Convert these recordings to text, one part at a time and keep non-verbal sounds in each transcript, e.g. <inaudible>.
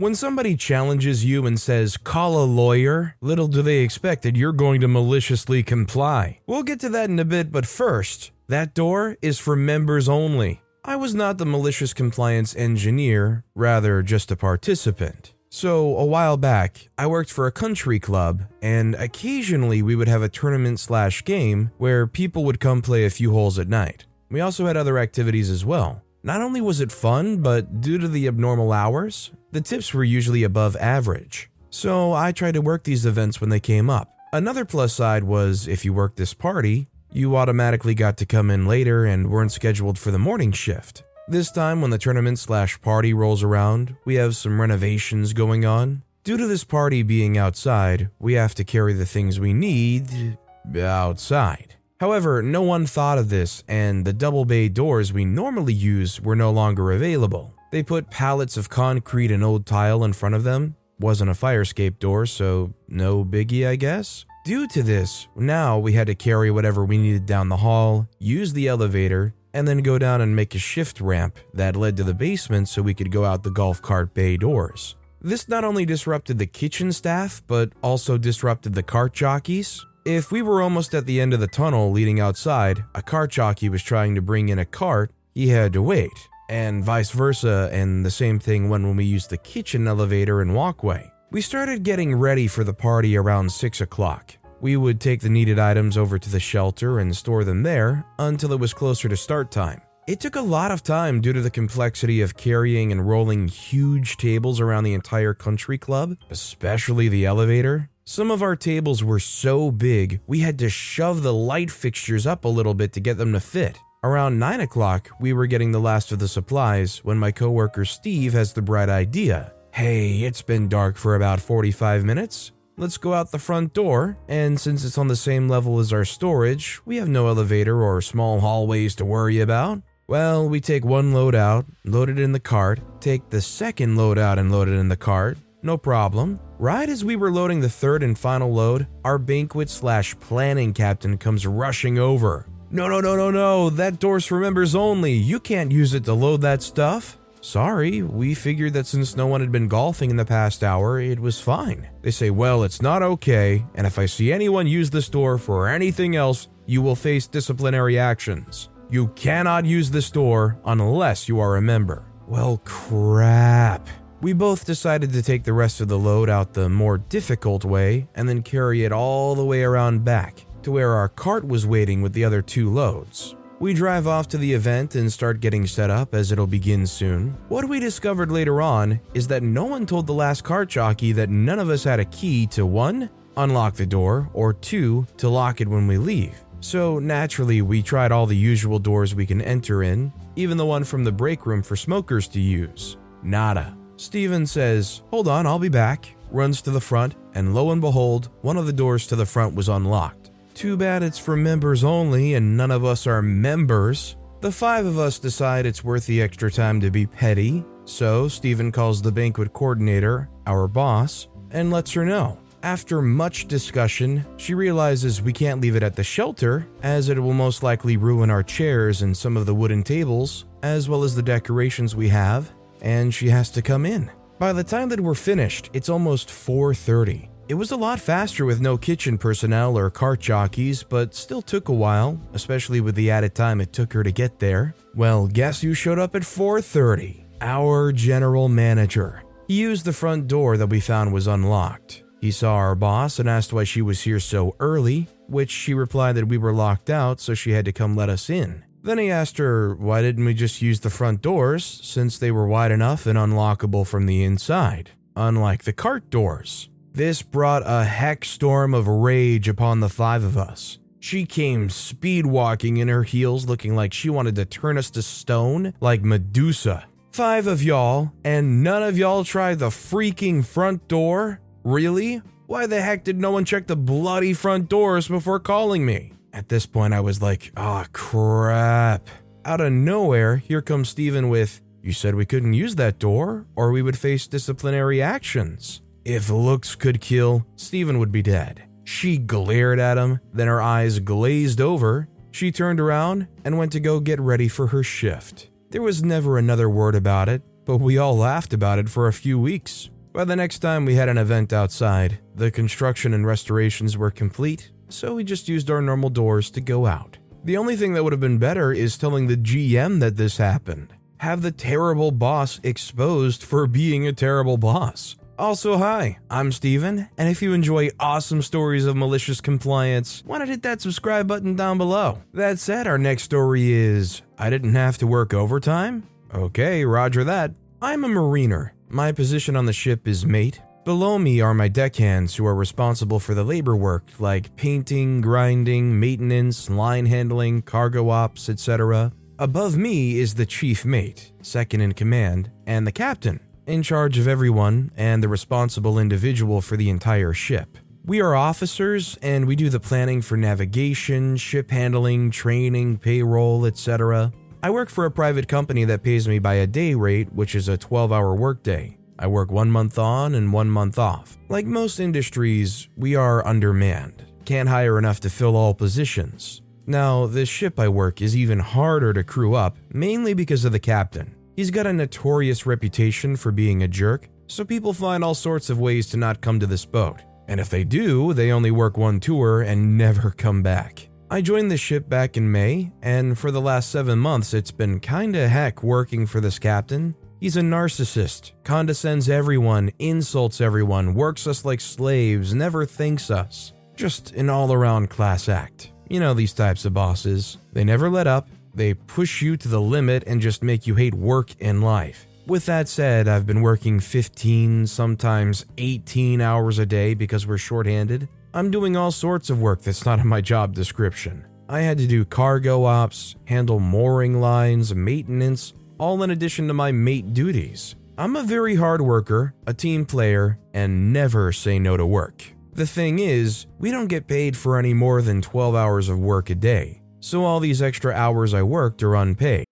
When somebody challenges you and says, call a lawyer, little do they expect that you're going to maliciously comply. We'll get to that in a bit, but first, that door is for members only. I was not the malicious compliance engineer, rather, just a participant. So, a while back, I worked for a country club, and occasionally we would have a tournament slash game where people would come play a few holes at night. We also had other activities as well. Not only was it fun, but due to the abnormal hours, the tips were usually above average. So I tried to work these events when they came up. Another plus side was if you worked this party, you automatically got to come in later and weren't scheduled for the morning shift. This time, when the tournament slash party rolls around, we have some renovations going on. Due to this party being outside, we have to carry the things we need outside. However, no one thought of this, and the double bay doors we normally use were no longer available. They put pallets of concrete and old tile in front of them. Wasn't a fire escape door, so no biggie, I guess. Due to this, now we had to carry whatever we needed down the hall, use the elevator, and then go down and make a shift ramp that led to the basement so we could go out the golf cart bay doors. This not only disrupted the kitchen staff, but also disrupted the cart jockeys, if we were almost at the end of the tunnel leading outside, a cart jockey was trying to bring in a cart, he had to wait, and vice versa, and the same thing when, when we used the kitchen elevator and walkway. We started getting ready for the party around 6 o'clock. We would take the needed items over to the shelter and store them there until it was closer to start time. It took a lot of time due to the complexity of carrying and rolling huge tables around the entire country club, especially the elevator. Some of our tables were so big, we had to shove the light fixtures up a little bit to get them to fit. Around 9 o'clock, we were getting the last of the supplies when my coworker Steve has the bright idea. Hey, it's been dark for about 45 minutes. Let's go out the front door, and since it's on the same level as our storage, we have no elevator or small hallways to worry about. Well, we take one load out, load it in the cart, take the second load out and load it in the cart, no problem. Right as we were loading the third and final load, our banquet slash planning captain comes rushing over. No, no, no, no, no, that door's for members only. You can't use it to load that stuff. Sorry, we figured that since no one had been golfing in the past hour, it was fine. They say, well, it's not okay, and if I see anyone use this door for anything else, you will face disciplinary actions. You cannot use this door unless you are a member. Well, crap. We both decided to take the rest of the load out the more difficult way and then carry it all the way around back to where our cart was waiting with the other two loads. We drive off to the event and start getting set up as it'll begin soon. What we discovered later on is that no one told the last cart jockey that none of us had a key to one, unlock the door, or two, to lock it when we leave. So naturally, we tried all the usual doors we can enter in, even the one from the break room for smokers to use. Nada. Steven says, Hold on, I'll be back, runs to the front, and lo and behold, one of the doors to the front was unlocked. Too bad it's for members only and none of us are members. The five of us decide it's worth the extra time to be petty, so Steven calls the banquet coordinator, our boss, and lets her know. After much discussion, she realizes we can't leave it at the shelter, as it will most likely ruin our chairs and some of the wooden tables, as well as the decorations we have, and she has to come in. By the time that we're finished, it's almost 4:30. It was a lot faster with no kitchen personnel or cart jockeys, but still took a while, especially with the added time it took her to get there. Well, guess who showed up at 4:30? Our general manager. He used the front door that we found was unlocked. He saw our boss and asked why she was here so early, which she replied that we were locked out, so she had to come let us in. Then he asked her, why didn't we just use the front doors, since they were wide enough and unlockable from the inside, unlike the cart doors? This brought a heck storm of rage upon the five of us. She came speed walking in her heels, looking like she wanted to turn us to stone like Medusa. Five of y'all, and none of y'all tried the freaking front door? Really? Why the heck did no one check the bloody front doors before calling me? At this point, I was like, ah, oh, crap. Out of nowhere, here comes Steven with, You said we couldn't use that door, or we would face disciplinary actions. If looks could kill, Steven would be dead. She glared at him, then her eyes glazed over. She turned around and went to go get ready for her shift. There was never another word about it, but we all laughed about it for a few weeks. By the next time we had an event outside, the construction and restorations were complete, so we just used our normal doors to go out. The only thing that would have been better is telling the GM that this happened. Have the terrible boss exposed for being a terrible boss. Also, hi, I'm Steven, and if you enjoy awesome stories of malicious compliance, why not hit that subscribe button down below? That said, our next story is I didn't have to work overtime? Okay, roger that. I'm a mariner. My position on the ship is mate. Below me are my deckhands who are responsible for the labor work like painting, grinding, maintenance, line handling, cargo ops, etc. Above me is the chief mate, second in command, and the captain, in charge of everyone and the responsible individual for the entire ship. We are officers and we do the planning for navigation, ship handling, training, payroll, etc. I work for a private company that pays me by a day rate, which is a 12 hour workday. I work one month on and one month off. Like most industries, we are undermanned. Can't hire enough to fill all positions. Now, this ship I work is even harder to crew up, mainly because of the captain. He's got a notorious reputation for being a jerk, so people find all sorts of ways to not come to this boat. And if they do, they only work one tour and <laughs> never come back. I joined the ship back in May, and for the last seven months, it's been kinda heck working for this captain. He's a narcissist, condescends everyone, insults everyone, works us like slaves, never thanks us. Just an all around class act. You know these types of bosses. They never let up, they push you to the limit and just make you hate work and life. With that said, I've been working 15, sometimes 18 hours a day because we're shorthanded. I'm doing all sorts of work that's not in my job description. I had to do cargo ops, handle mooring lines, maintenance, all in addition to my mate duties. I'm a very hard worker, a team player, and never say no to work. The thing is, we don't get paid for any more than 12 hours of work a day so all these extra hours I worked are unpaid.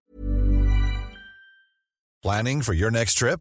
Planning for your next trip?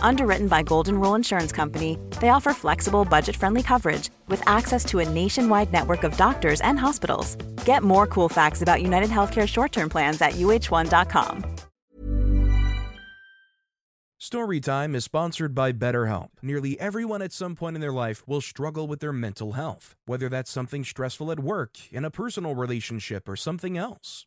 Underwritten by Golden Rule Insurance Company, they offer flexible, budget friendly coverage with access to a nationwide network of doctors and hospitals. Get more cool facts about United Healthcare short term plans at uh1.com. Storytime is sponsored by BetterHelp. Nearly everyone at some point in their life will struggle with their mental health, whether that's something stressful at work, in a personal relationship, or something else.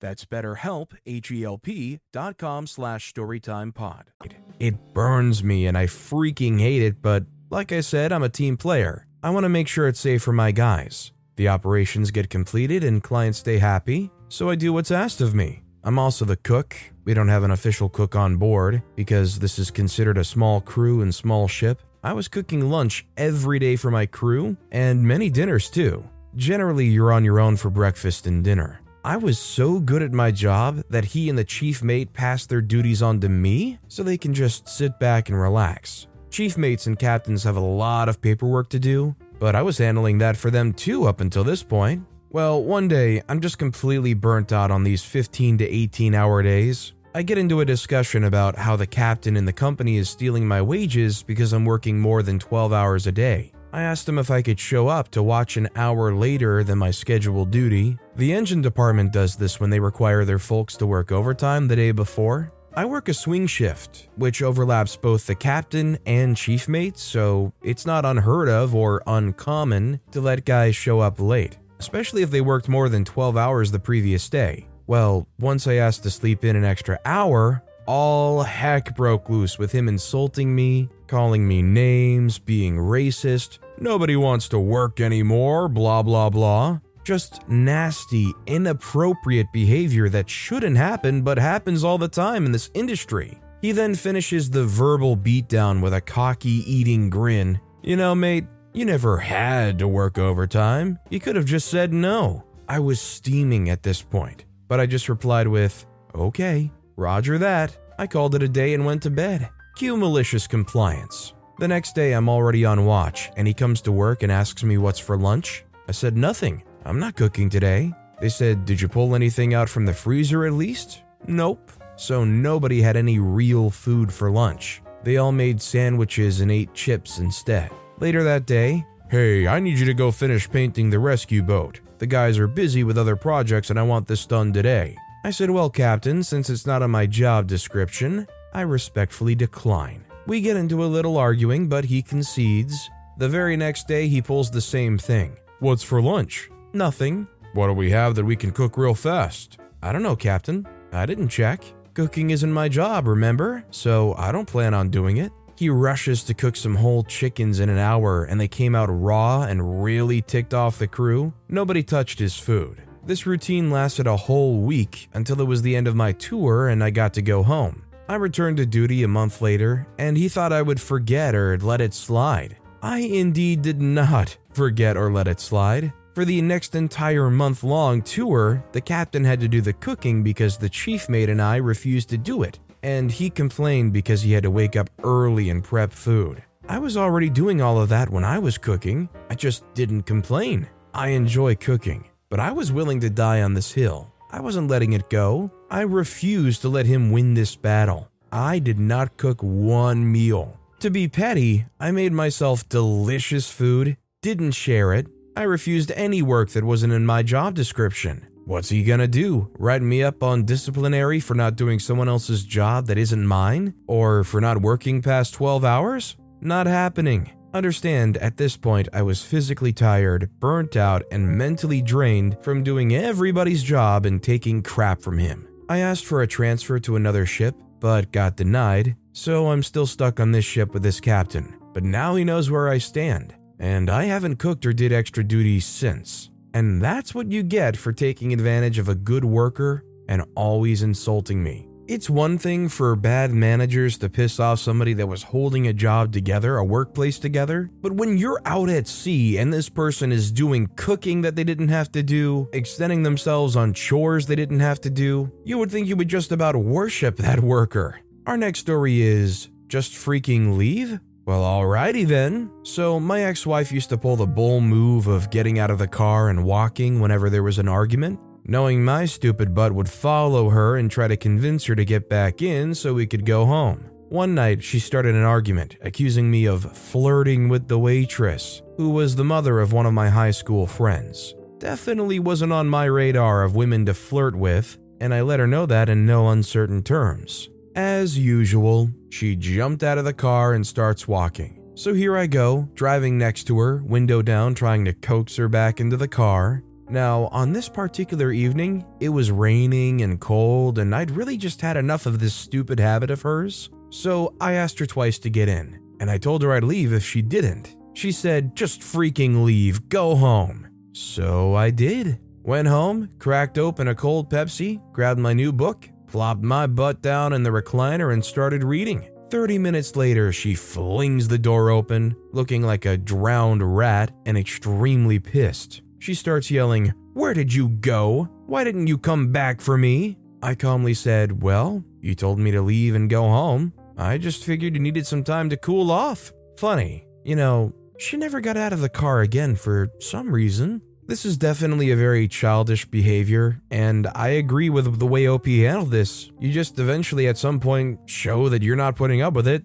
That's betterhelp, H-E-L-P dot com slash storytimepod. It burns me and I freaking hate it, but like I said, I'm a team player. I want to make sure it's safe for my guys. The operations get completed and clients stay happy, so I do what's asked of me. I'm also the cook. We don't have an official cook on board because this is considered a small crew and small ship. I was cooking lunch every day for my crew and many dinners too. Generally, you're on your own for breakfast and dinner. I was so good at my job that he and the chief mate passed their duties on to me so they can just sit back and relax. Chief mates and captains have a lot of paperwork to do, but I was handling that for them too up until this point. Well, one day, I'm just completely burnt out on these 15 to 18 hour days. I get into a discussion about how the captain in the company is stealing my wages because I'm working more than 12 hours a day. I asked him if I could show up to watch an hour later than my scheduled duty. The engine department does this when they require their folks to work overtime the day before. I work a swing shift, which overlaps both the captain and chief mate, so it's not unheard of or uncommon to let guys show up late especially if they worked more than 12 hours the previous day. Well, once I asked to sleep in an extra hour, all heck broke loose with him insulting me, calling me names, being racist, nobody wants to work anymore, blah blah blah. Just nasty, inappropriate behavior that shouldn't happen but happens all the time in this industry. He then finishes the verbal beatdown with a cocky eating grin. You know, mate, you never had to work overtime. You could have just said no. I was steaming at this point, but I just replied with, okay, roger that. I called it a day and went to bed. Cue malicious compliance. The next day, I'm already on watch, and he comes to work and asks me what's for lunch. I said, nothing. I'm not cooking today. They said, Did you pull anything out from the freezer at least? Nope. So nobody had any real food for lunch. They all made sandwiches and ate chips instead. Later that day, hey, I need you to go finish painting the rescue boat. The guys are busy with other projects and I want this done today. I said, Well, Captain, since it's not on my job description, I respectfully decline. We get into a little arguing, but he concedes. The very next day, he pulls the same thing. What's for lunch? Nothing. What do we have that we can cook real fast? I don't know, Captain. I didn't check. Cooking isn't my job, remember? So I don't plan on doing it. He rushes to cook some whole chickens in an hour and they came out raw and really ticked off the crew. Nobody touched his food. This routine lasted a whole week until it was the end of my tour and I got to go home. I returned to duty a month later and he thought I would forget or let it slide. I indeed did not <laughs> forget or let it slide. For the next entire month long tour, the captain had to do the cooking because the chief mate and I refused to do it and he complained because he had to wake up early and prep food. I was already doing all of that when I was cooking, I just didn't complain. I enjoy cooking, but I was willing to die on this hill. I wasn't letting it go. I refused to let him win this battle. I did not cook one meal. To be petty, I made myself delicious food, didn't share it. I refused any work that wasn't in my job description. What's he gonna do? Write me up on disciplinary for not doing someone else's job that isn't mine? Or for not working past 12 hours? Not happening. Understand, at this point, I was physically tired, burnt out, and mentally drained from doing everybody's job and taking crap from him. I asked for a transfer to another ship, but got denied, so I'm still stuck on this ship with this captain. But now he knows where I stand, and I haven't cooked or did extra duties since. And that's what you get for taking advantage of a good worker and always insulting me. It's one thing for bad managers to piss off somebody that was holding a job together, a workplace together, but when you're out at sea and this person is doing cooking that they didn't have to do, extending themselves on chores they didn't have to do, you would think you would just about worship that worker. Our next story is just freaking leave? Well, alrighty then. So, my ex wife used to pull the bull move of getting out of the car and walking whenever there was an argument, knowing my stupid butt would follow her and try to convince her to get back in so we could go home. One night, she started an argument, accusing me of flirting with the waitress, who was the mother of one of my high school friends. Definitely wasn't on my radar of women to flirt with, and I let her know that in no uncertain terms. As usual, she jumped out of the car and starts walking. So here I go, driving next to her, window down, trying to coax her back into the car. Now, on this particular evening, it was raining and cold, and I'd really just had enough of this stupid habit of hers. So I asked her twice to get in, and I told her I'd leave if she didn't. She said, just freaking leave, go home. So I did. Went home, cracked open a cold Pepsi, grabbed my new book, plopped my butt down in the recliner, and started reading. 30 minutes later, she flings the door open, looking like a drowned rat and extremely pissed. She starts yelling, Where did you go? Why didn't you come back for me? I calmly said, Well, you told me to leave and go home. I just figured you needed some time to cool off. Funny, you know, she never got out of the car again for some reason. This is definitely a very childish behavior, and I agree with the way OP handled this. You just eventually, at some point, show that you're not putting up with it.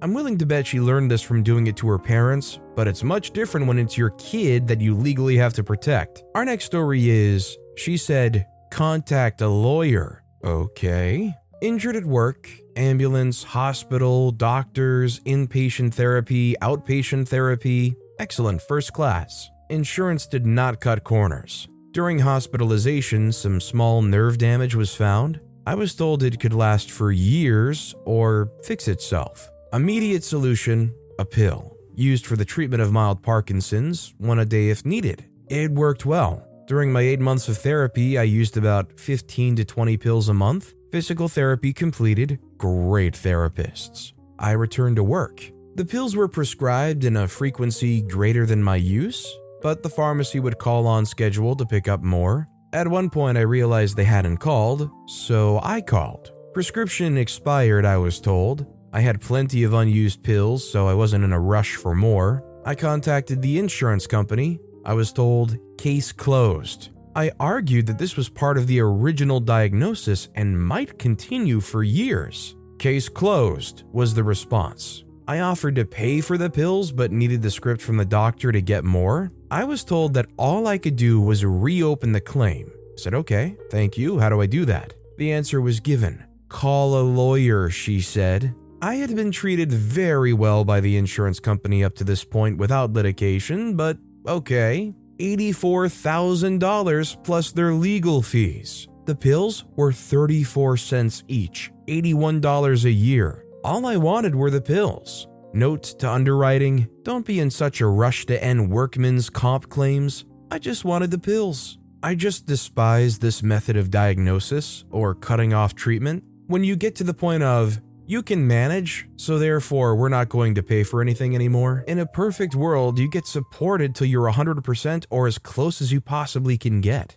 I'm willing to bet she learned this from doing it to her parents, but it's much different when it's your kid that you legally have to protect. Our next story is she said, contact a lawyer. Okay. Injured at work, ambulance, hospital, doctors, inpatient therapy, outpatient therapy. Excellent, first class. Insurance did not cut corners. During hospitalization, some small nerve damage was found. I was told it could last for years or fix itself. Immediate solution a pill, used for the treatment of mild Parkinson's, one a day if needed. It worked well. During my eight months of therapy, I used about 15 to 20 pills a month. Physical therapy completed, great therapists. I returned to work. The pills were prescribed in a frequency greater than my use, but the pharmacy would call on schedule to pick up more. At one point, I realized they hadn't called, so I called. Prescription expired, I was told. I had plenty of unused pills, so I wasn't in a rush for more. I contacted the insurance company. I was told, case closed. I argued that this was part of the original diagnosis and might continue for years. Case closed was the response. I offered to pay for the pills but needed the script from the doctor to get more. I was told that all I could do was reopen the claim. I said, okay, thank you. How do I do that? The answer was given. Call a lawyer, she said. I had been treated very well by the insurance company up to this point without litigation, but okay. $84,000 plus their legal fees. The pills were 34 cents each, $81 a year. All I wanted were the pills. Note to underwriting don't be in such a rush to end workmen's comp claims. I just wanted the pills. I just despise this method of diagnosis or cutting off treatment. When you get to the point of, you can manage, so therefore we're not going to pay for anything anymore. In a perfect world, you get supported till you're 100% or as close as you possibly can get.